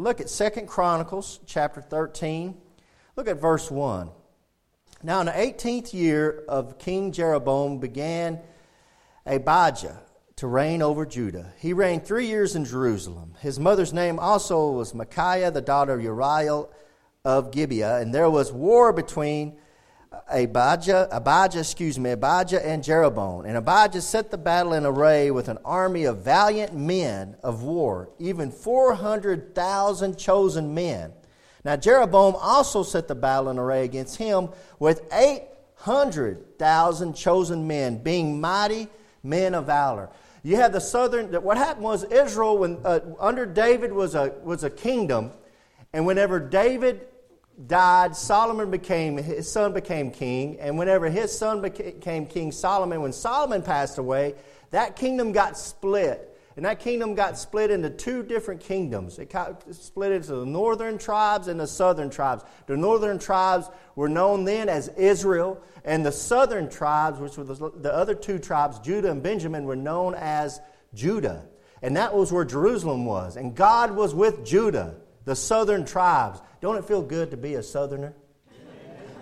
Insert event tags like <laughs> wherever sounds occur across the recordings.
But look at Second Chronicles chapter 13. Look at verse 1. Now, in the 18th year of King Jeroboam began Abijah to reign over Judah. He reigned three years in Jerusalem. His mother's name also was Micaiah, the daughter of Uriel of Gibeah, and there was war between Abijah, Abijah, excuse me, Abijah and Jeroboam. And Abijah set the battle in array with an army of valiant men of war, even 400,000 chosen men. Now Jeroboam also set the battle in array against him with 800,000 chosen men, being mighty men of valor. You have the southern, what happened was Israel, when, uh, under David, was a, was a kingdom. And whenever David died, Solomon became, his son became king. And whenever his son became king, Solomon, when Solomon passed away, that kingdom got split. And that kingdom got split into two different kingdoms. It got split into the northern tribes and the southern tribes. The northern tribes were known then as Israel, and the southern tribes, which were the other two tribes, Judah and Benjamin, were known as Judah. And that was where Jerusalem was. And God was with Judah, the southern tribes. Don't it feel good to be a southerner?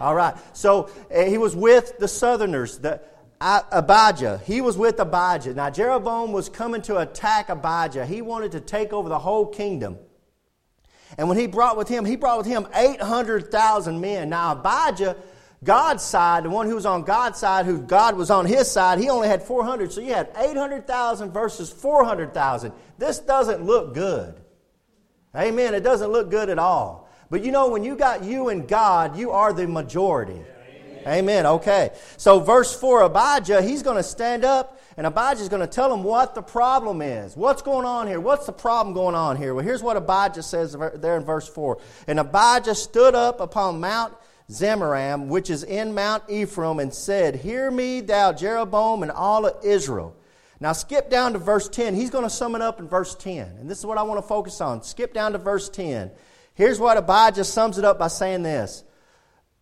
All right. So uh, he was with the southerners. The, Abijah. He was with Abijah. Now, Jeroboam was coming to attack Abijah. He wanted to take over the whole kingdom. And when he brought with him, he brought with him 800,000 men. Now, Abijah, God's side, the one who was on God's side, who God was on his side, he only had 400. So you had 800,000 versus 400,000. This doesn't look good. Amen. It doesn't look good at all. But you know, when you got you and God, you are the majority. Amen. Okay. So, verse 4 Abijah, he's going to stand up and Abijah is going to tell him what the problem is. What's going on here? What's the problem going on here? Well, here's what Abijah says there in verse 4. And Abijah stood up upon Mount Zemaraim, which is in Mount Ephraim, and said, Hear me, thou Jeroboam, and all of Israel. Now, skip down to verse 10. He's going to sum it up in verse 10. And this is what I want to focus on. Skip down to verse 10. Here's what Abijah sums it up by saying this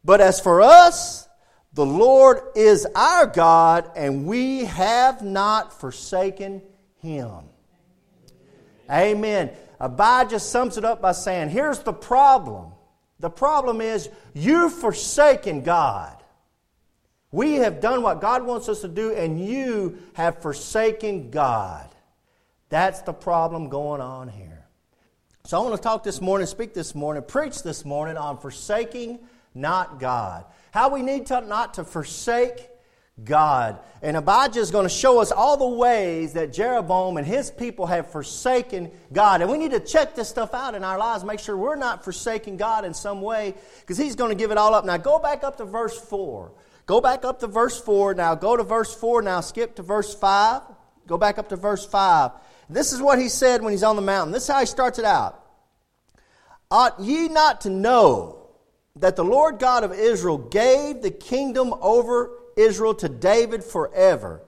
But as for us, the Lord is our God, and we have not forsaken him. Amen. Abijah sums it up by saying, Here's the problem. The problem is you've forsaken God. We have done what God wants us to do, and you have forsaken God. That's the problem going on here. So I want to talk this morning, speak this morning, preach this morning on forsaking not God. How we need to not to forsake God. And Abijah is going to show us all the ways that Jeroboam and his people have forsaken God. And we need to check this stuff out in our lives, make sure we're not forsaking God in some way, because he's going to give it all up. Now go back up to verse 4. Go back up to verse 4. Now go to verse 4. Now skip to verse 5. Go back up to verse 5. This is what he said when he's on the mountain. This is how he starts it out. Ought ye not to know that the Lord God of Israel gave the kingdom over Israel to David forever,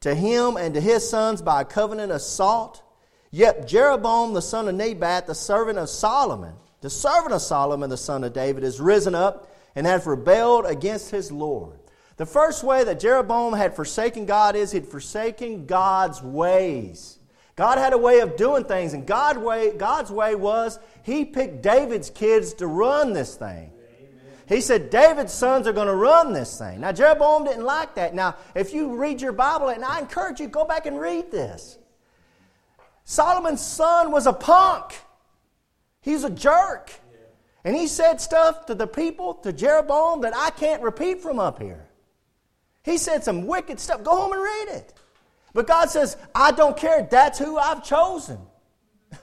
to him and to his sons by a covenant of salt. Yet Jeroboam the son of Nebat, the servant of Solomon, the servant of Solomon the son of David, is risen up and hath rebelled against his Lord. The first way that Jeroboam had forsaken God is he'd forsaken God's ways. God had a way of doing things, and God way, God's way was he picked David's kids to run this thing. He said, David's sons are going to run this thing. Now, Jeroboam didn't like that. Now, if you read your Bible, and I encourage you, go back and read this. Solomon's son was a punk, he's a jerk. And he said stuff to the people, to Jeroboam, that I can't repeat from up here. He said some wicked stuff. Go home and read it. But God says, I don't care. That's who I've chosen. <laughs>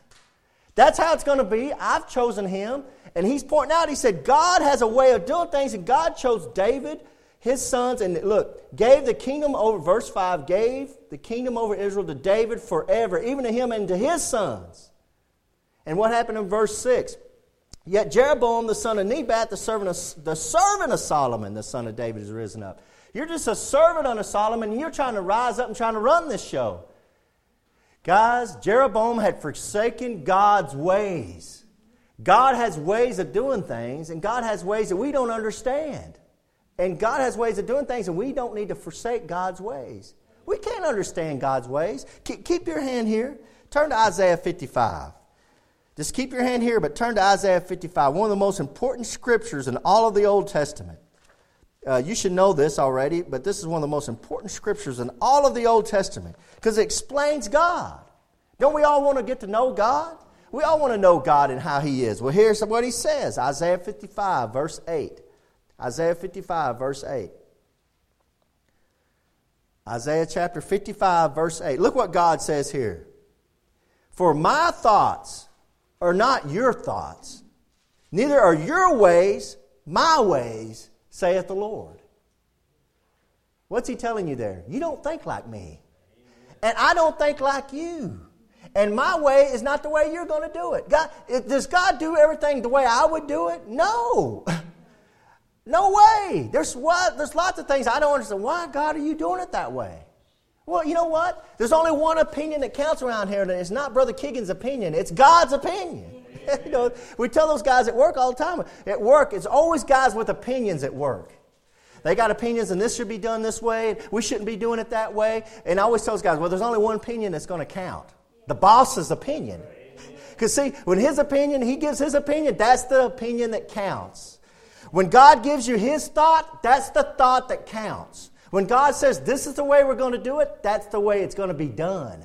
That's how it's going to be. I've chosen him. And he's pointing out, he said, God has a way of doing things, and God chose David, his sons, and look, gave the kingdom over, verse 5, gave the kingdom over Israel to David forever, even to him and to his sons. And what happened in verse 6? Yet Jeroboam, the son of Nebat, the servant of, the servant of Solomon, the son of David, is risen up. You're just a servant under Solomon, you're trying to rise up and trying to run this show. Guys, Jeroboam had forsaken God's ways. God has ways of doing things, and God has ways that we don't understand. And God has ways of doing things, and we don't need to forsake God's ways. We can't understand God's ways. Keep your hand here. Turn to Isaiah 55. Just keep your hand here, but turn to Isaiah 55, one of the most important scriptures in all of the Old Testament. Uh, you should know this already, but this is one of the most important scriptures in all of the Old Testament because it explains God. Don't we all want to get to know God? We all want to know God and how He is. Well, here's what He says Isaiah 55, verse 8. Isaiah 55, verse 8. Isaiah chapter 55, verse 8. Look what God says here. For my thoughts are not your thoughts, neither are your ways my ways, saith the Lord. What's he telling you there? You don't think like me. And I don't think like you. And my way is not the way you're going to do it. God, does God do everything the way I would do it? No. <laughs> No way. There's, what, there's lots of things I don't understand. Why, God, are you doing it that way? Well, you know what? There's only one opinion that counts around here, and it's not Brother Keegan's opinion. It's God's opinion. <laughs> you know, we tell those guys at work all the time. At work, it's always guys with opinions at work. They got opinions, and this should be done this way. We shouldn't be doing it that way. And I always tell those guys, well, there's only one opinion that's going to count the boss's opinion. Because, see, when his opinion, he gives his opinion, that's the opinion that counts. When God gives you His thought, that's the thought that counts. When God says this is the way we're going to do it, that's the way it's going to be done.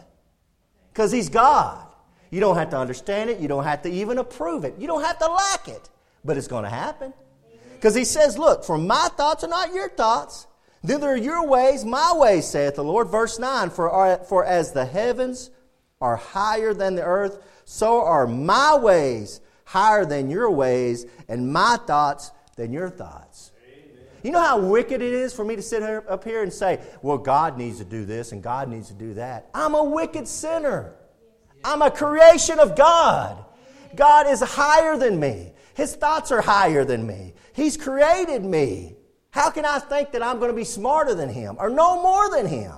Because He's God. You don't have to understand it. You don't have to even approve it. You don't have to like it. But it's going to happen. Because He says, Look, for my thoughts are not your thoughts, neither are your ways my ways, saith the Lord. Verse 9 For, for as the heavens are higher than the earth, so are my ways higher than your ways, and my thoughts than your thoughts. Amen. You know how wicked it is for me to sit here, up here and say, well, God needs to do this and God needs to do that. I'm a wicked sinner. I'm a creation of God. God is higher than me. His thoughts are higher than me. He's created me. How can I think that I'm going to be smarter than Him or know more than Him?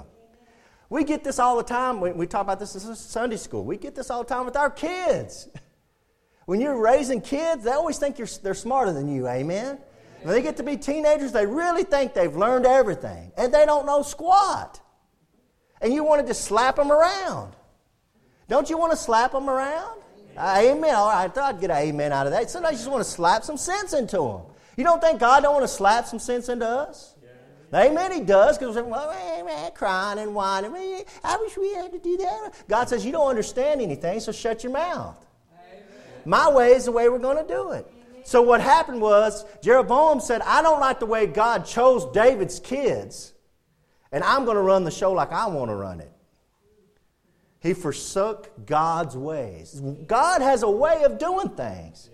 We get this all the time. We talk about this in Sunday school. We get this all the time with our kids. <laughs> When you're raising kids, they always think they're smarter than you, amen? When they get to be teenagers, they really think they've learned everything, and they don't know squat. And you want to just slap them around. Don't you want to slap them around? Uh, amen. All right, I thought I'd get an amen out of that. Sometimes you just want to slap some sense into them. You don't think God don't want to slap some sense into us? Yeah. Amen, He does, because we're well, crying and whining. I wish we had to do that. God says, You don't understand anything, so shut your mouth. My way is the way we're going to do it. So what happened was Jeroboam said, I don't like the way God chose David's kids, and I'm going to run the show like I want to run it. He forsook God's ways. God has a way of doing things.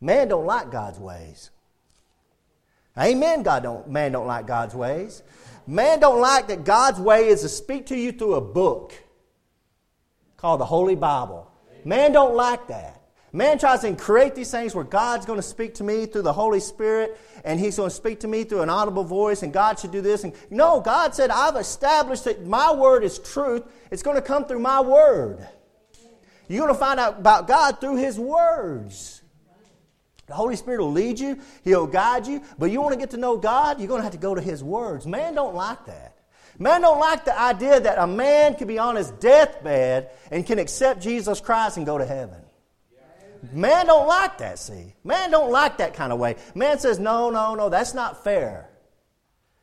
Man don't like God's ways. Amen. God don't man don't like God's ways. Man don't like that God's way is to speak to you through a book called the Holy Bible. Man don't like that. Man tries to create these things where God's going to speak to me through the Holy Spirit and He's going to speak to me through an audible voice and God should do this. And no, God said, I've established that my word is truth. It's going to come through my word. You're going to find out about God through His words. The Holy Spirit will lead you, He'll guide you, but you want to get to know God, you're going to have to go to His words. Man don't like that. Man don't like the idea that a man can be on his deathbed and can accept Jesus Christ and go to heaven. Man don't like that, see. Man don't like that kind of way. Man says, no, no, no, that's not fair.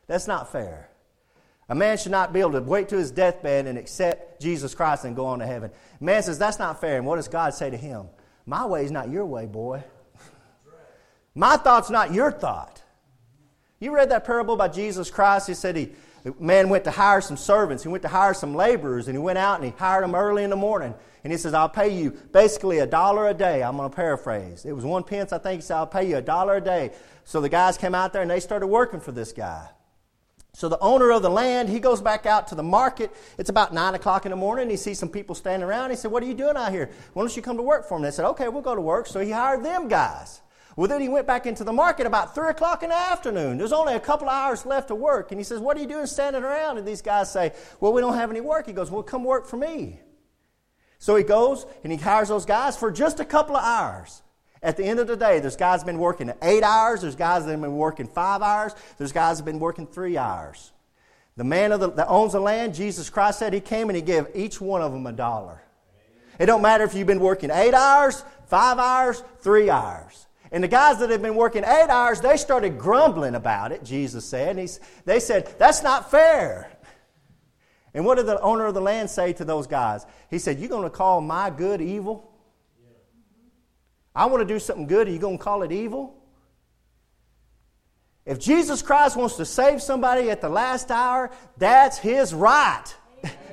That's not fair. A man should not be able to wait to his deathbed and accept Jesus Christ and go on to heaven. Man says, that's not fair. And what does God say to him? My way is not your way, boy. My thought's not your thought. You read that parable about Jesus Christ? He said he the man went to hire some servants. He went to hire some laborers, and he went out and he hired them early in the morning. And he says, I'll pay you basically a dollar a day. I'm going to paraphrase. It was one pence, I think. He said, I'll pay you a dollar a day. So the guys came out there and they started working for this guy. So the owner of the land, he goes back out to the market. It's about 9 o'clock in the morning. He sees some people standing around. He said, What are you doing out here? Why don't you come to work for me? They said, Okay, we'll go to work. So he hired them guys. Well, then he went back into the market about 3 o'clock in the afternoon. There's only a couple of hours left to work. And he says, What are you doing standing around? And these guys say, Well, we don't have any work. He goes, Well, come work for me. So he goes and he hires those guys for just a couple of hours. At the end of the day, there's guys been working eight hours, there's guys that have been working five hours, there's guys that have been working three hours. The man the, that owns the land, Jesus Christ said he came and he gave each one of them a dollar. It don't matter if you've been working eight hours, five hours, three hours. And the guys that had been working eight hours, they started grumbling about it, Jesus said. And they said, That's not fair. And what did the owner of the land say to those guys? He said, You're going to call my good evil? I want to do something good. Are you going to call it evil? If Jesus Christ wants to save somebody at the last hour, that's his right.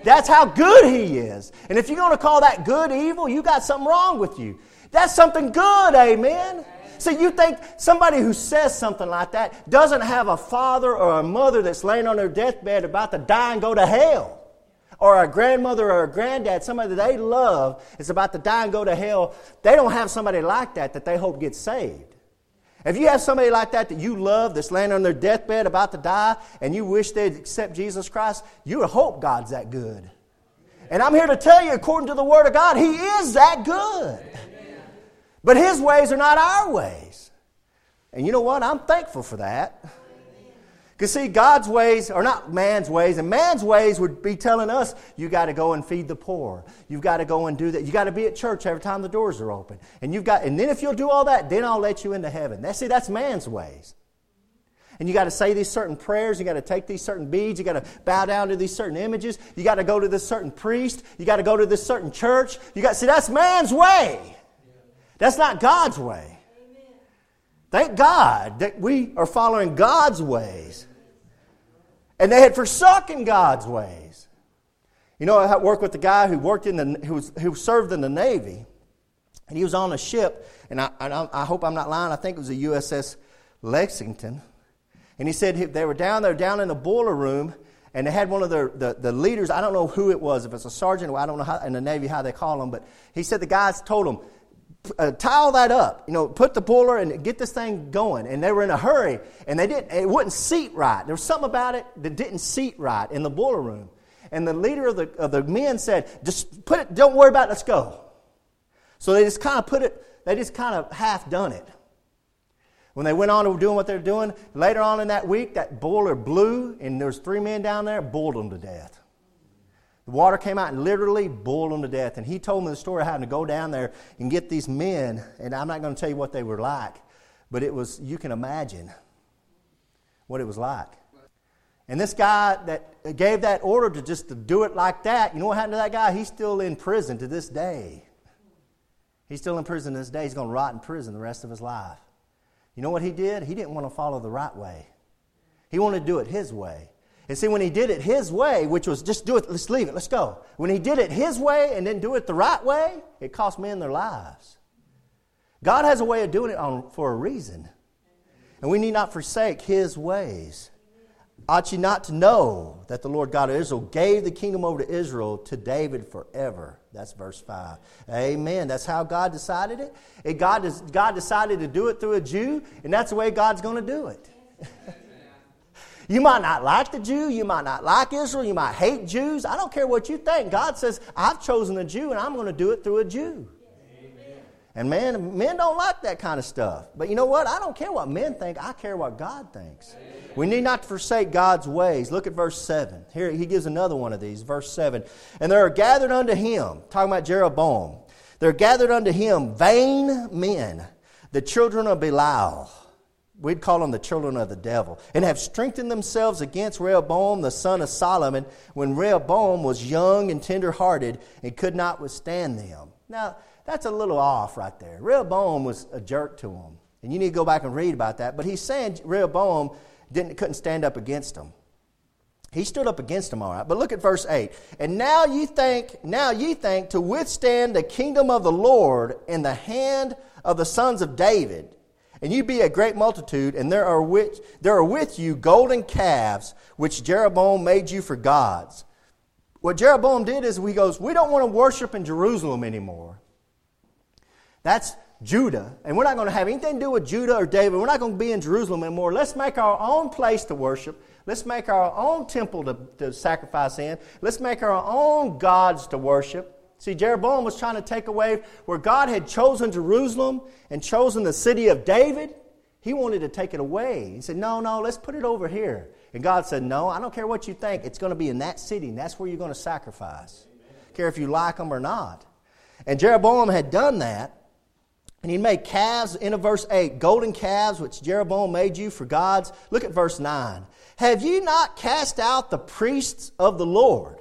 That's how good he is. And if you're going to call that good evil, you got something wrong with you. That's something good, amen. So you think somebody who says something like that doesn't have a father or a mother that's laying on their deathbed about to die and go to hell. Or a grandmother or a granddad, somebody that they love is about to die and go to hell. They don't have somebody like that that they hope gets saved. If you have somebody like that that you love that's laying on their deathbed about to die and you wish they'd accept Jesus Christ, you would hope God's that good. And I'm here to tell you, according to the Word of God, He is that good. But His ways are not our ways. And you know what? I'm thankful for that. Because, see, God's ways are not man's ways, and man's ways would be telling us, you got to go and feed the poor. You've got to go and do that. You got to be at church every time the doors are open. And you've got, and then if you'll do all that, then I'll let you into heaven. That, see, that's man's ways. And you got to say these certain prayers. You got to take these certain beads. You got to bow down to these certain images. You got to go to this certain priest. You got to go to this certain church. You got see that's man's way. That's not God's way. Thank God that we are following God's ways. And they had forsaken God's ways. You know, I worked with a guy who worked in the, who, was, who served in the Navy, and he was on a ship, and I, and I, I hope I'm not lying, I think it was a USS Lexington. And he said they were down there, down in the boiler room, and they had one of the, the leaders, I don't know who it was, if it's a sergeant, I don't know how, in the Navy how they call them, but he said the guys told him, uh, tile that up, you know, put the boiler and get this thing going. And they were in a hurry, and they didn't. It wouldn't seat right. There was something about it that didn't seat right in the boiler room. And the leader of the of the men said, "Just put it. Don't worry about it. Let's go." So they just kind of put it. They just kind of half done it. When they went on to doing what they were doing, later on in that week, that boiler blew, and there was three men down there, boiled them to death. The water came out and literally boiled them to death. And he told me the story of having to go down there and get these men. And I'm not going to tell you what they were like, but it was, you can imagine what it was like. And this guy that gave that order to just to do it like that, you know what happened to that guy? He's still in prison to this day. He's still in prison to this day. He's going to rot in prison the rest of his life. You know what he did? He didn't want to follow the right way. He wanted to do it his way. And see, when he did it his way, which was just do it, let's leave it, let's go. When he did it his way and then do it the right way, it cost men their lives. God has a way of doing it on, for a reason. And we need not forsake his ways. Ought you not to know that the Lord God of Israel gave the kingdom over to Israel to David forever? That's verse 5. Amen. That's how God decided it. God, God decided to do it through a Jew, and that's the way God's going to do it. <laughs> You might not like the Jew. You might not like Israel. You might hate Jews. I don't care what you think. God says, I've chosen a Jew and I'm going to do it through a Jew. Amen. And man, men don't like that kind of stuff. But you know what? I don't care what men think. I care what God thinks. Amen. We need not to forsake God's ways. Look at verse 7. Here he gives another one of these. Verse 7. And there are gathered unto him, talking about Jeroboam, there are gathered unto him vain men, the children of Belial we'd call them the children of the devil, and have strengthened themselves against Rehoboam the son of Solomon when Rehoboam was young and tender-hearted and could not withstand them. Now, that's a little off right there. Rehoboam was a jerk to him. And you need to go back and read about that. But he's saying Rehoboam didn't, couldn't stand up against him. He stood up against him, all right. But look at verse 8. And now ye think, now ye think to withstand the kingdom of the Lord in the hand of the sons of David and you be a great multitude, and there are, with, there are with you golden calves, which Jeroboam made you for gods. What Jeroboam did is he goes, We don't want to worship in Jerusalem anymore. That's Judah. And we're not going to have anything to do with Judah or David. We're not going to be in Jerusalem anymore. Let's make our own place to worship. Let's make our own temple to, to sacrifice in. Let's make our own gods to worship. See, Jeroboam was trying to take away where God had chosen Jerusalem and chosen the city of David. He wanted to take it away. He said, No, no, let's put it over here. And God said, No, I don't care what you think. It's going to be in that city, and that's where you're going to sacrifice. Care if you like them or not. And Jeroboam had done that. And he made calves, in verse 8, golden calves, which Jeroboam made you for gods. Look at verse 9. Have you not cast out the priests of the Lord,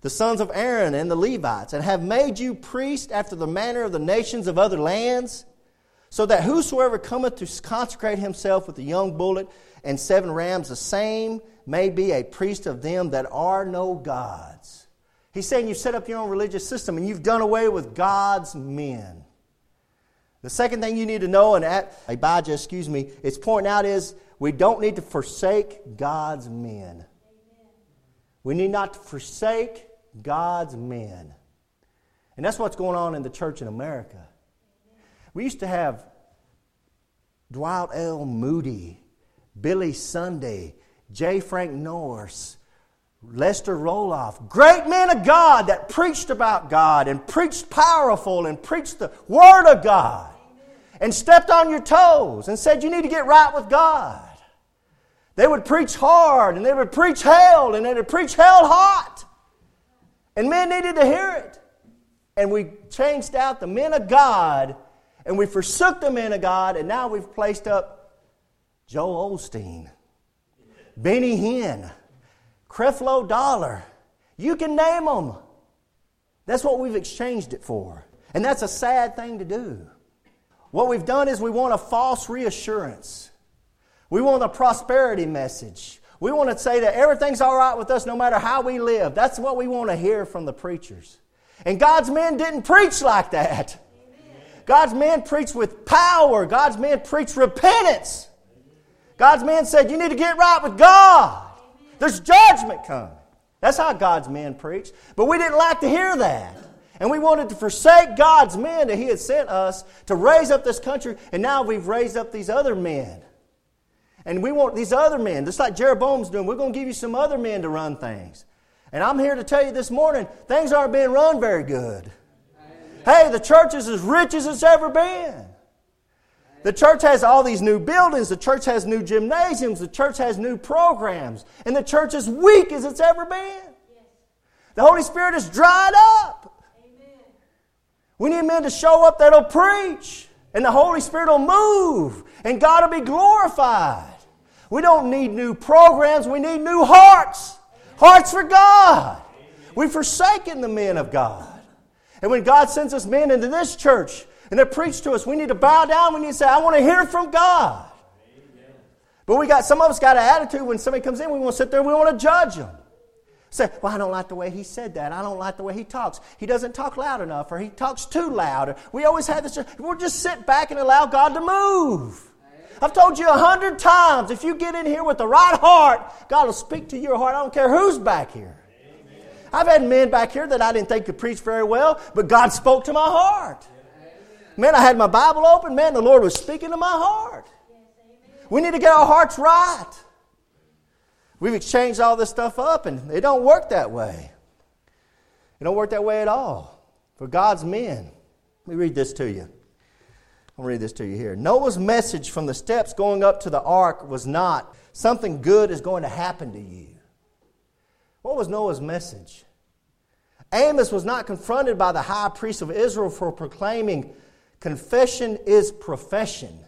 the sons of Aaron and the Levites, and have made you priests after the manner of the nations of other lands? So that whosoever cometh to consecrate himself with a young bullock and seven rams, the same may be a priest of them that are no gods. He's saying you've set up your own religious system and you've done away with God's men. The second thing you need to know, and Abijah, excuse me, it's pointing out is we don't need to forsake God's men. We need not to forsake God's men. And that's what's going on in the church in America. We used to have Dwight L. Moody, Billy Sunday, J. Frank Norris, Lester Roloff, great men of God that preached about God and preached powerful and preached the Word of God and stepped on your toes and said, You need to get right with God. They would preach hard and they would preach hell and they would preach hell hot. And men needed to hear it. And we changed out the men of God and we forsook the men of God and now we've placed up Joel Osteen, Benny Hinn. Creflo Dollar. You can name them. That's what we've exchanged it for. And that's a sad thing to do. What we've done is we want a false reassurance. We want a prosperity message. We want to say that everything's all right with us no matter how we live. That's what we want to hear from the preachers. And God's men didn't preach like that. God's men preached with power. God's men preached repentance. God's men said, You need to get right with God. There's judgment coming. That's how God's men preached. But we didn't like to hear that. And we wanted to forsake God's men that He had sent us to raise up this country, and now we've raised up these other men. And we want these other men, just like Jeroboam's doing, we're going to give you some other men to run things. And I'm here to tell you this morning, things aren't being run very good. Hey, the church is as rich as it's ever been. The church has all these new buildings. The church has new gymnasiums. The church has new programs. And the church is weak as it's ever been. The Holy Spirit is dried up. We need men to show up that'll preach. And the Holy Spirit will move. And God will be glorified. We don't need new programs. We need new hearts. Hearts for God. We've forsaken the men of God. And when God sends us men into this church, and they preach to us. We need to bow down. We need to say, I want to hear from God. But we got some of us got an attitude when somebody comes in, we want to sit there, we want to judge them. Say, well, I don't like the way he said that. I don't like the way he talks. He doesn't talk loud enough, or he talks too loud. Or We always have this. We'll just sit back and allow God to move. I've told you a hundred times if you get in here with the right heart, God will speak to your heart. I don't care who's back here. Amen. I've had men back here that I didn't think could preach very well, but God spoke to my heart. Man, I had my Bible open. Man, the Lord was speaking to my heart. We need to get our hearts right. We've exchanged all this stuff up, and it don't work that way. It don't work that way at all. For God's men. Let me read this to you. I'll read this to you here. Noah's message from the steps going up to the ark was not something good is going to happen to you. What was Noah's message? Amos was not confronted by the high priest of Israel for proclaiming Confession is profession.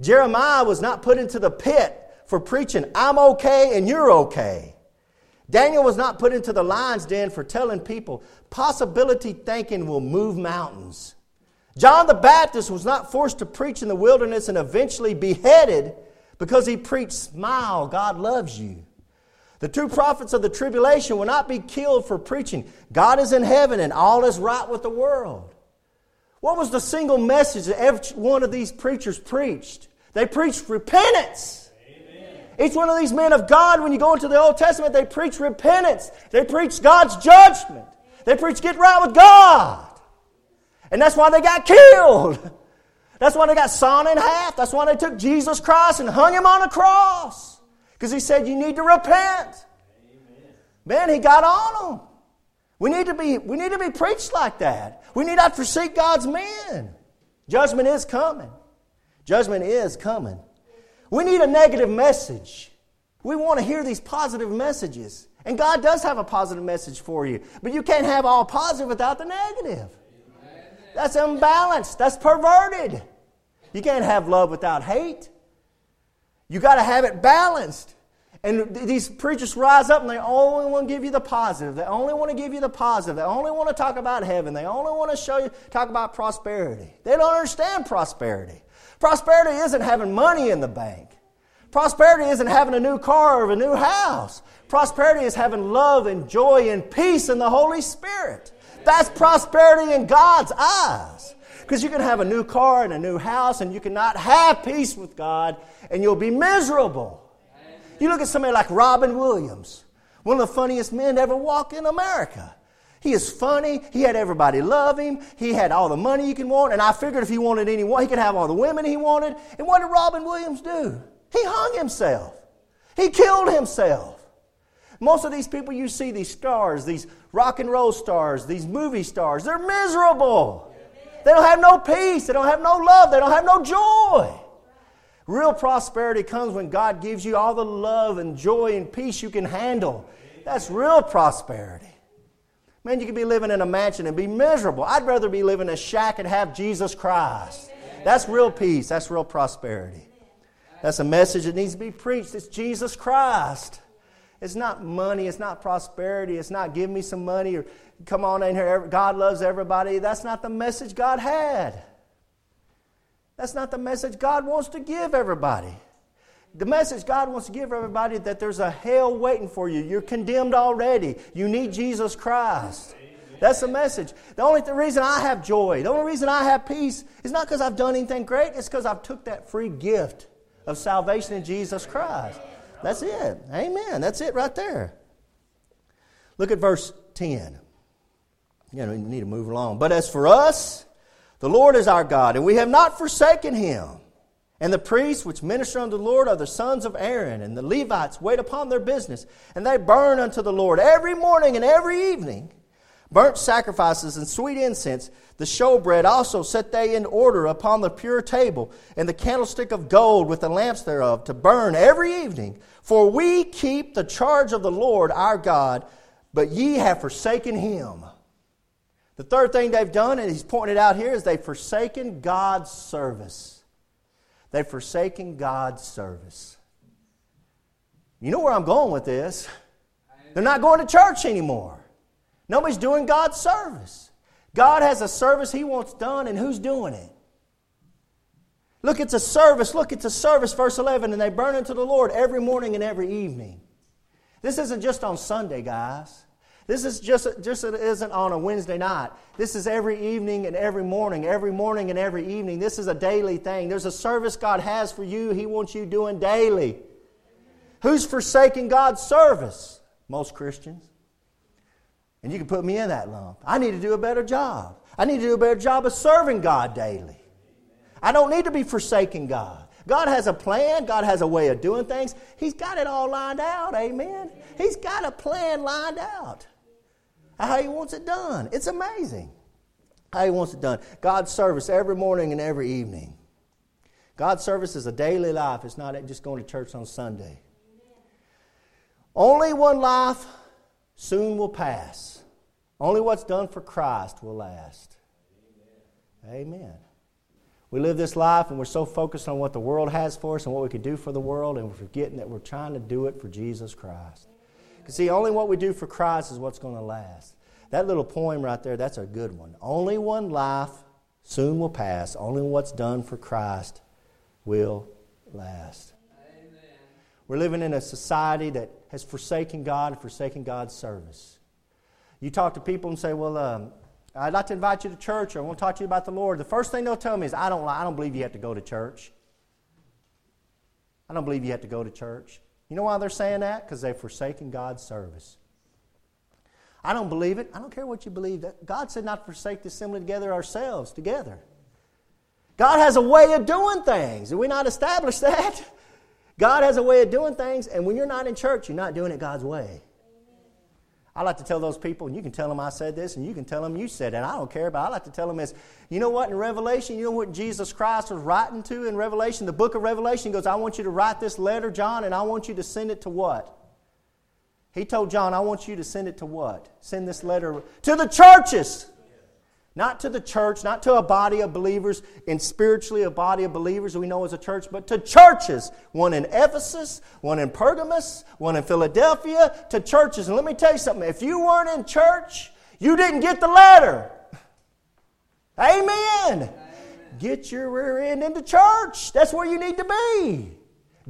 Jeremiah was not put into the pit for preaching, I'm okay and you're okay. Daniel was not put into the lion's den for telling people possibility thinking will move mountains. John the Baptist was not forced to preach in the wilderness and eventually beheaded because he preached, Smile, God loves you. The two prophets of the tribulation will not be killed for preaching, God is in heaven and all is right with the world. What was the single message that every one of these preachers preached? They preached repentance. Amen. Each one of these men of God, when you go into the Old Testament, they preach repentance. They preach God's judgment. They preach get right with God. And that's why they got killed. That's why they got sawn in half. That's why they took Jesus Christ and hung him on a cross. Because he said, You need to repent. Amen. Man, he got on them. We need to be, we need to be preached like that. We need not forsake God's men. Judgment is coming. Judgment is coming. We need a negative message. We want to hear these positive messages. And God does have a positive message for you. But you can't have all positive without the negative. That's unbalanced. That's perverted. You can't have love without hate. You got to have it balanced. And these preachers rise up and they only want to give you the positive. They only want to give you the positive. They only want to talk about heaven. They only want to show you, talk about prosperity. They don't understand prosperity. Prosperity isn't having money in the bank. Prosperity isn't having a new car or a new house. Prosperity is having love and joy and peace in the Holy Spirit. That's prosperity in God's eyes. Because you can have a new car and a new house, and you cannot have peace with God, and you'll be miserable. You look at somebody like Robin Williams, one of the funniest men to ever walk in America. He is funny. He had everybody love him. He had all the money you can want. And I figured if he wanted anyone, he could have all the women he wanted. And what did Robin Williams do? He hung himself. He killed himself. Most of these people you see, these stars, these rock and roll stars, these movie stars, they're miserable. They don't have no peace. They don't have no love. They don't have no joy. Real prosperity comes when God gives you all the love and joy and peace you can handle. That's real prosperity. Man, you could be living in a mansion and be miserable. I'd rather be living in a shack and have Jesus Christ. That's real peace. That's real prosperity. That's a message that needs to be preached. It's Jesus Christ. It's not money. It's not prosperity. It's not give me some money or come on in here. God loves everybody. That's not the message God had. That's not the message God wants to give everybody. The message God wants to give everybody that there's a hell waiting for you. You're condemned already. You need Jesus Christ. That's the message. The only th- reason I have joy, the only reason I have peace is not because I've done anything great, it's because I've took that free gift of salvation in Jesus Christ. That's it. Amen. That's it right there. Look at verse 10. You know, you need to move along. But as for us, the Lord is our God, and we have not forsaken him. And the priests which minister unto the Lord are the sons of Aaron, and the Levites wait upon their business, and they burn unto the Lord every morning and every evening burnt sacrifices and sweet incense. The showbread also set they in order upon the pure table, and the candlestick of gold with the lamps thereof to burn every evening. For we keep the charge of the Lord our God, but ye have forsaken him. The third thing they've done, and he's pointed out here, is they've forsaken God's service. They've forsaken God's service. You know where I'm going with this? They're not going to church anymore. Nobody's doing God's service. God has a service He wants done, and who's doing it? Look, it's a service. Look, it's a service, verse 11, and they burn unto the Lord every morning and every evening. This isn't just on Sunday, guys. This is just, just it isn't on a Wednesday night. This is every evening and every morning, every morning and every evening. This is a daily thing. There's a service God has for you, He wants you doing daily. Who's forsaking God's service? Most Christians. And you can put me in that lump. I need to do a better job. I need to do a better job of serving God daily. I don't need to be forsaking God. God has a plan, God has a way of doing things. He's got it all lined out, amen. He's got a plan lined out how He wants it done. It's amazing how He wants it done. God's service every morning and every evening. God's service is a daily life, it's not just going to church on Sunday. Only one life soon will pass. Only what's done for Christ will last. Amen. Amen. We live this life and we're so focused on what the world has for us and what we can do for the world, and we're forgetting that we're trying to do it for Jesus Christ. Because, see, only what we do for Christ is what's going to last. That little poem right there, that's a good one. Only one life soon will pass. Only what's done for Christ will last. Amen. We're living in a society that has forsaken God and forsaken God's service. You talk to people and say, Well, um, I'd like to invite you to church or I want to talk to you about the Lord. The first thing they'll tell me is, I don't, I don't believe you have to go to church. I don't believe you have to go to church. You know why they're saying that? Because they've forsaken God's service. I don't believe it. I don't care what you believe. God said not to forsake the assembly together ourselves, together. God has a way of doing things. Did we not establish that? God has a way of doing things, and when you're not in church, you're not doing it God's way. I like to tell those people, and you can tell them I said this, and you can tell them you said it. I don't care, but I like to tell them is, you know what, in Revelation, you know what Jesus Christ was writing to in Revelation? The book of Revelation goes, I want you to write this letter, John, and I want you to send it to what? He told John, I want you to send it to what? Send this letter to the churches. Not to the church, not to a body of believers, and spiritually a body of believers we know as a church, but to churches. One in Ephesus, one in Pergamos, one in Philadelphia, to churches. And let me tell you something if you weren't in church, you didn't get the letter. Amen. Amen. Get your rear end into church. That's where you need to be.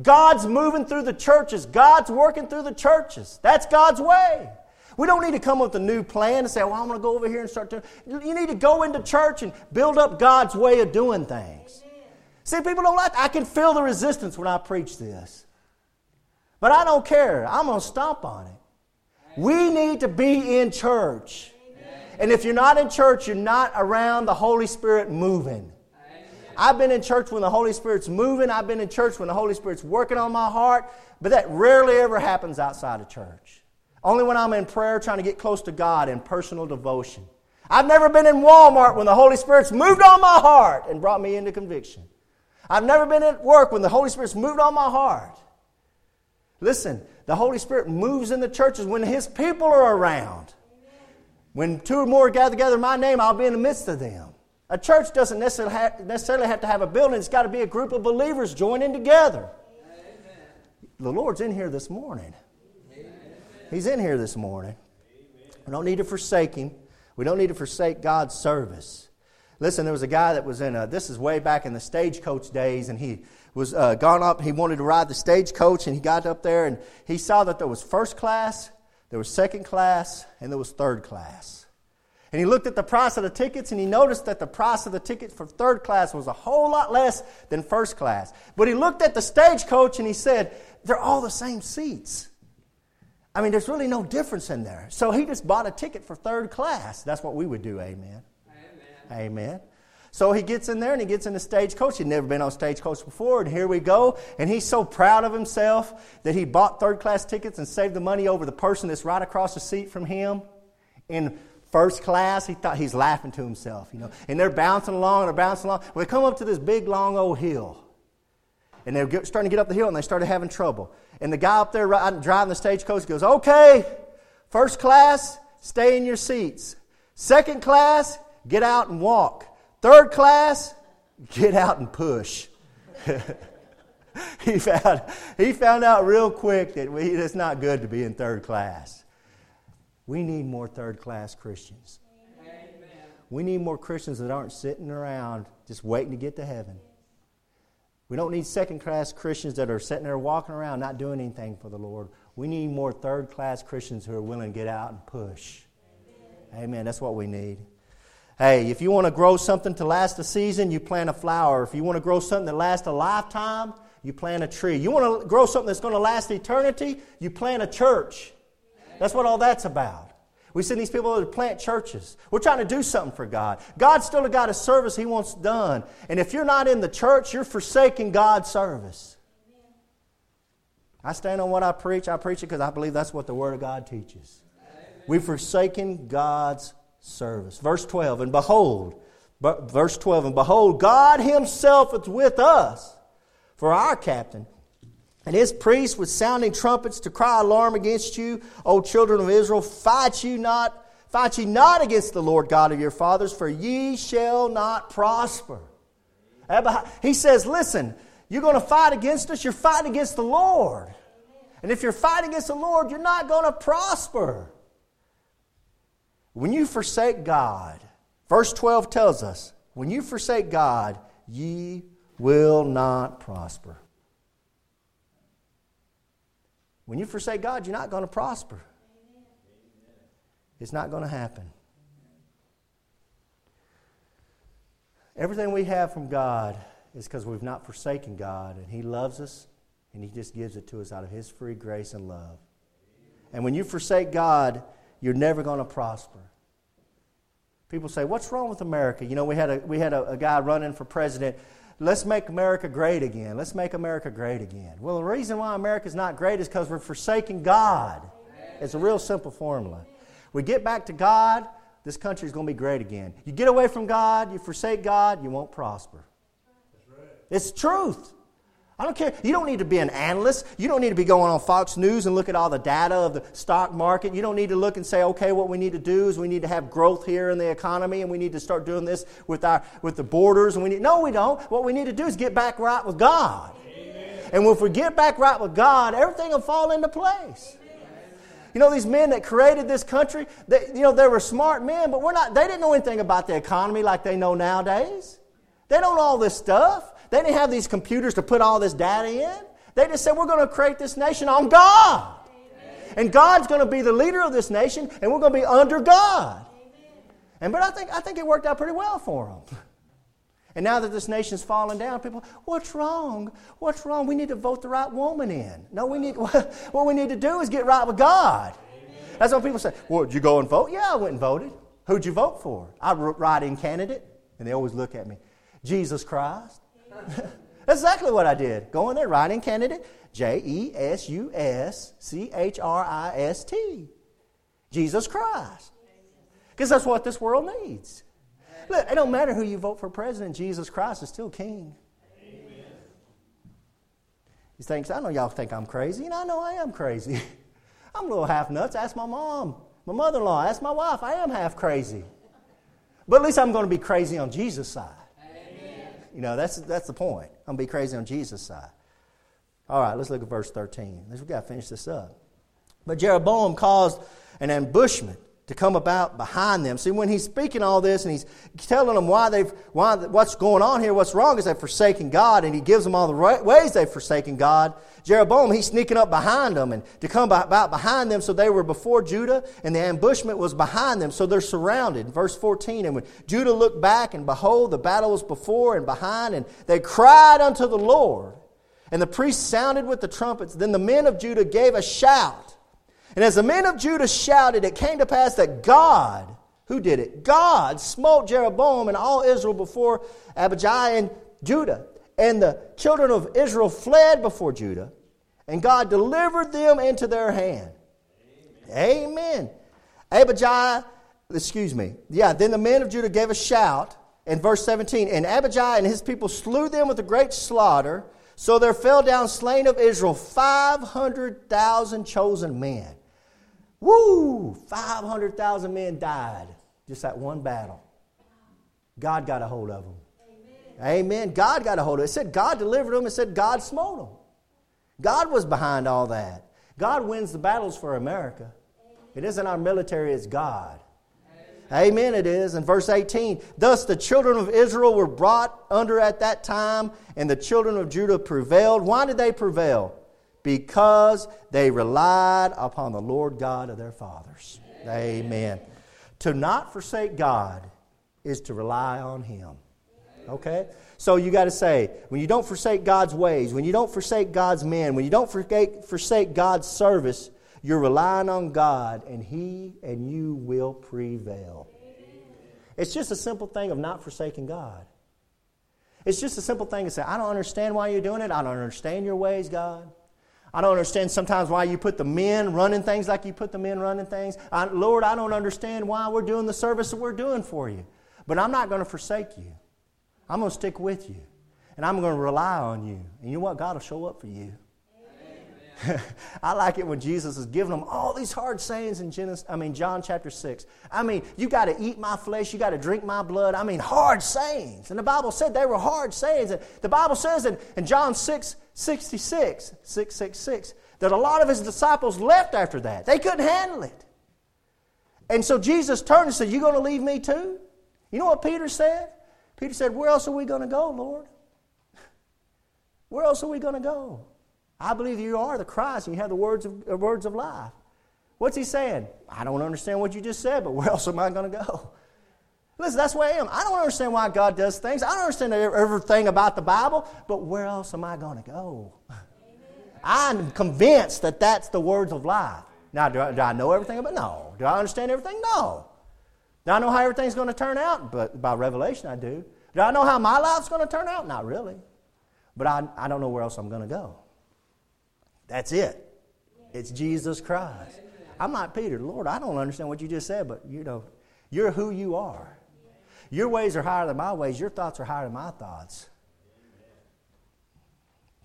God's moving through the churches, God's working through the churches. That's God's way. We don't need to come up with a new plan and say, well, I'm going to go over here and start doing. You need to go into church and build up God's way of doing things. Amen. See, people don't like I can feel the resistance when I preach this. But I don't care. I'm going to stomp on it. We need to be in church. And if you're not in church, you're not around the Holy Spirit moving. I've been in church when the Holy Spirit's moving. I've been in church when the Holy Spirit's working on my heart. But that rarely ever happens outside of church. Only when I'm in prayer trying to get close to God in personal devotion. I've never been in Walmart when the Holy Spirit's moved on my heart and brought me into conviction. I've never been at work when the Holy Spirit's moved on my heart. Listen, the Holy Spirit moves in the churches when His people are around. When two or more gather together in my name, I'll be in the midst of them. A church doesn't necessarily have, to have a building, it's got to be a group of believers joining together. Amen. The Lord's in here this morning. He's in here this morning. We don't need to forsake him. We don't need to forsake God's service. Listen, there was a guy that was in a, this is way back in the stagecoach days, and he was uh, gone up. He wanted to ride the stagecoach, and he got up there, and he saw that there was first class, there was second class, and there was third class. And he looked at the price of the tickets, and he noticed that the price of the ticket for third class was a whole lot less than first class. But he looked at the stagecoach, and he said, they're all the same seats. I mean, there's really no difference in there. So he just bought a ticket for third class. That's what we would do, amen. Amen. amen. So he gets in there and he gets in the stagecoach. He'd never been on stagecoach before, and here we go. And he's so proud of himself that he bought third class tickets and saved the money over the person that's right across the seat from him in first class. He thought he's laughing to himself, you know. And they're bouncing along and they're bouncing along. Well, they come up to this big, long old hill. And they're starting to get up the hill and they started having trouble. And the guy up there driving the stagecoach goes, Okay, first class, stay in your seats. Second class, get out and walk. Third class, get out and push. <laughs> he, found, he found out real quick that we, it's not good to be in third class. We need more third class Christians. Amen. We need more Christians that aren't sitting around just waiting to get to heaven. We don't need second class Christians that are sitting there walking around not doing anything for the Lord. We need more third class Christians who are willing to get out and push. Amen. Amen. That's what we need. Hey, if you want to grow something to last a season, you plant a flower. If you want to grow something that lasts a lifetime, you plant a tree. You want to grow something that's going to last eternity, you plant a church. That's what all that's about. We send these people to plant churches. We're trying to do something for God. God's still got a service He wants done. And if you're not in the church, you're forsaking God's service. I stand on what I preach. I preach it because I believe that's what the Word of God teaches. We've forsaken God's service. Verse 12, and behold, verse 12, and behold, God Himself is with us for our captain and his priests with sounding trumpets to cry alarm against you, O children of Israel, fight you not, fight ye not against the Lord God of your fathers, for ye shall not prosper. He says, listen, you're going to fight against us, you're fighting against the Lord. And if you're fighting against the Lord, you're not going to prosper. When you forsake God, verse 12 tells us, when you forsake God, ye will not prosper. When you forsake God, you're not going to prosper. It's not going to happen. Everything we have from God is because we've not forsaken God, and He loves us, and He just gives it to us out of His free grace and love. And when you forsake God, you're never going to prosper. People say, What's wrong with America? You know, we had a, we had a, a guy running for president let's make America great again. Let's make America great again. Well, the reason why America's not great is because we're forsaking God. It's a real simple formula. We get back to God, this country is going to be great again. You get away from God, you forsake God, you won't prosper. It's truth. I don't care. You don't need to be an analyst. You don't need to be going on Fox News and look at all the data of the stock market. You don't need to look and say, okay, what we need to do is we need to have growth here in the economy and we need to start doing this with, our, with the borders. And we need, no, we don't. What we need to do is get back right with God. Amen. And if we get back right with God, everything will fall into place. You know, these men that created this country, they, you know, they were smart men, but we're not, they didn't know anything about the economy like they know nowadays. They don't know all this stuff. They didn't have these computers to put all this data in. They just said, we're going to create this nation on God. Amen. And God's going to be the leader of this nation, and we're going to be under God. Amen. And but I think I think it worked out pretty well for them. <laughs> And now that this nation's fallen down, people, what's wrong? What's wrong? We need to vote the right woman in. No, we need <laughs> what we need to do is get right with God. Amen. That's what people say. Well, did you go and vote? Yeah, I went and voted. Who'd you vote for? I write in candidate, and they always look at me. Jesus Christ. <laughs> Exactly what I did. Go in there, writing candidate, J E S U S C H R I S T. Jesus Christ. Because that's what this world needs. Look, it don't matter who you vote for president, Jesus Christ is still king. Amen. He thinks, I know y'all think I'm crazy, and I know I am crazy. <laughs> I'm a little half nuts. Ask my mom, my mother in law, ask my wife. I am half crazy. But at least I'm going to be crazy on Jesus' side. You know, that's, that's the point. I'm going to be crazy on Jesus' side. All right, let's look at verse 13. We've got to finish this up. But Jeroboam caused an ambushment to come about behind them. See, when he's speaking all this and he's telling them why they've, why, what's going on here, what's wrong is they've forsaken God, and he gives them all the right ways they've forsaken God. Jeroboam, he's sneaking up behind them and to come about behind them, so they were before Judah, and the ambushment was behind them, so they're surrounded. Verse 14, and when Judah looked back, and behold, the battle was before and behind, and they cried unto the Lord. And the priests sounded with the trumpets. Then the men of Judah gave a shout and as the men of Judah shouted, it came to pass that God, who did it? God smote Jeroboam and all Israel before Abijah and Judah. And the children of Israel fled before Judah, and God delivered them into their hand. Amen. Amen. Abijah, excuse me. Yeah, then the men of Judah gave a shout in verse 17. And Abijah and his people slew them with a great slaughter. So there fell down slain of Israel 500,000 chosen men. Woo! 500,000 men died. Just that one battle. God got a hold of them. Amen. Amen. God got a hold of it. It said God delivered them. It said God smote them. God was behind all that. God wins the battles for America. It isn't our military, it's God. Amen, it is. In verse 18, thus the children of Israel were brought under at that time, and the children of Judah prevailed. Why did they prevail? Because they relied upon the Lord God of their fathers. Amen. Amen. To not forsake God is to rely on Him. Okay? So you got to say, when you don't forsake God's ways, when you don't forsake God's men, when you don't forsake, forsake God's service, you're relying on God, and He and you will prevail. It's just a simple thing of not forsaking God. It's just a simple thing to say, I don't understand why you're doing it. I don't understand your ways, God. I don't understand sometimes why you put the men running things like you put the men running things. I, Lord, I don't understand why we're doing the service that we're doing for you. But I'm not going to forsake you. I'm going to stick with you. And I'm going to rely on you. And you know what? God will show up for you. <laughs> I like it when Jesus is giving them all these hard sayings in Genesis, I mean John chapter 6. I mean, you got to eat my flesh, you got to drink my blood. I mean, hard sayings. And the Bible said they were hard sayings. And the Bible says in, in John 6, 66, 666, that a lot of his disciples left after that. They couldn't handle it. And so Jesus turned and said, You going to leave me too? You know what Peter said? Peter said, Where else are we going to go, Lord? <laughs> Where else are we going to go? I believe you are the Christ and you have the words of, uh, words of life. What's he saying? I don't understand what you just said, but <laughs> where else am I going to go? Listen, that's where I am. I don't understand why God does things. I don't understand everything about the Bible, but where else am I going to go? <laughs> I'm convinced that that's the words of life. Now, do I, do I know everything about it? No. Do I understand everything? No. Do I know how everything's going to turn out? But by revelation, I do. Do I know how my life's going to turn out? Not really. But I, I don't know where else I'm going to go. That's it. It's Jesus Christ. I'm not Peter. Lord, I don't understand what you just said, but you know, you're who you are. Your ways are higher than my ways. Your thoughts are higher than my thoughts.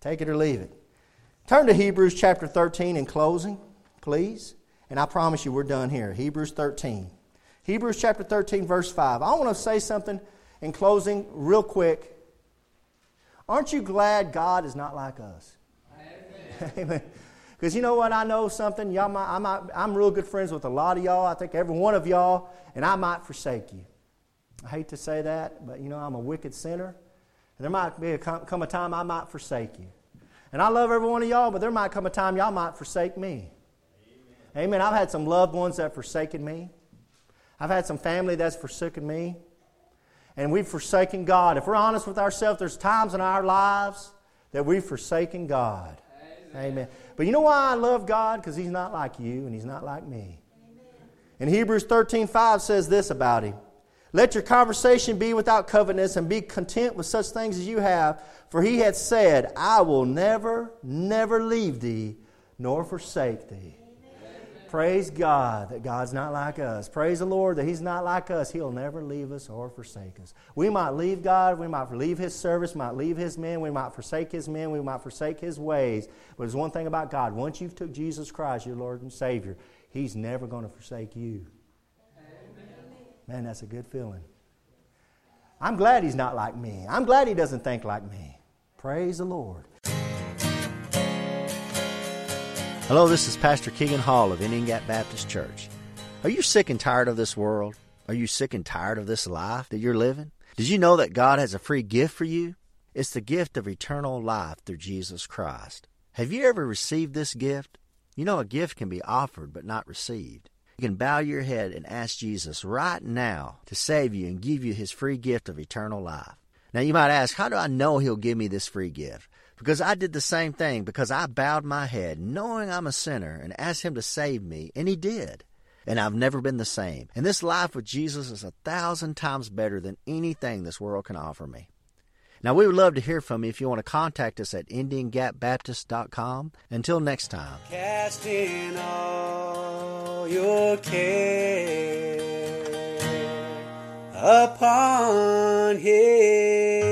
Take it or leave it. Turn to Hebrews chapter 13 in closing, please. And I promise you we're done here. Hebrews 13. Hebrews chapter 13, verse 5. I want to say something in closing, real quick. Aren't you glad God is not like us? <laughs> Amen. Because you know what? I know something. Y'all might, I might, I'm real good friends with a lot of y'all. I think every one of y'all, and I might forsake you. I hate to say that, but you know, I'm a wicked sinner. And there might be a, come a time I might forsake you. And I love every one of y'all, but there might come a time y'all might forsake me. Amen. Amen. I've had some loved ones that forsaken me. I've had some family that's forsaken me. And we've forsaken God. If we're honest with ourselves, there's times in our lives that we've forsaken God. Amen. But you know why I love God? Because He's not like you and He's not like me. Amen. In Hebrews 13 5 says this about Him. Let your conversation be without covetousness and be content with such things as you have. For he had said, I will never, never leave thee nor forsake thee. Amen. Praise God that God's not like us. Praise the Lord that He's not like us. He'll never leave us or forsake us. We might leave God, we might leave His service, might leave His men, we might forsake His men, we might forsake His ways. But there's one thing about God once you've took Jesus Christ, your Lord and Savior, He's never going to forsake you. Man, that's a good feeling. I'm glad he's not like me. I'm glad he doesn't think like me. Praise the Lord. Hello, this is Pastor Keegan Hall of Indian Gap Baptist Church. Are you sick and tired of this world? Are you sick and tired of this life that you're living? Did you know that God has a free gift for you? It's the gift of eternal life through Jesus Christ. Have you ever received this gift? You know, a gift can be offered but not received. You can bow your head and ask Jesus right now to save you and give you his free gift of eternal life. Now you might ask, how do I know he'll give me this free gift? Because I did the same thing because I bowed my head knowing I'm a sinner and asked him to save me, and he did. And I've never been the same. And this life with Jesus is a thousand times better than anything this world can offer me. Now, we would love to hear from you if you want to contact us at IndianGapBaptist.com. Until next time. Casting all your care upon Him.